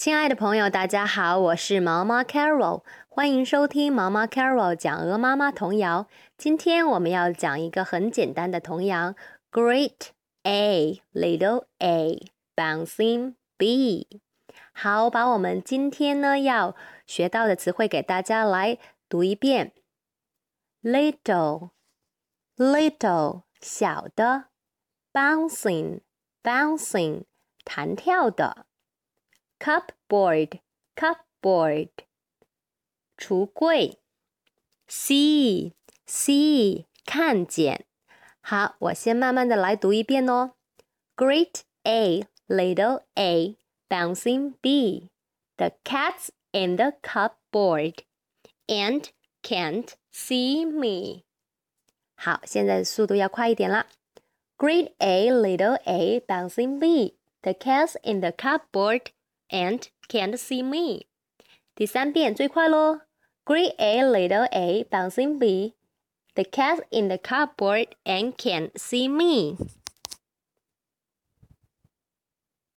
亲爱的朋友，大家好，我是毛毛 Carol，欢迎收听毛毛 Carol 讲鹅妈妈童谣。今天我们要讲一个很简单的童谣：Great A, little A, bouncing B。好，把我们今天呢要学到的词汇给大家来读一遍：little, little 小的，bouncing, bouncing 弹跳的。cupboard cupboard 橱柜，see see 看见。好，我先慢慢的来读一遍哦。Great A, little A, bouncing B. The cat's in the cupboard and can't see me. 好，现在速度要快一点啦。Great A, little A, bouncing B. The cat's in the cupboard and can't see me。第三遍最快喽！Great A, little A, bouncing B. The cat in the cupboard and can't see me.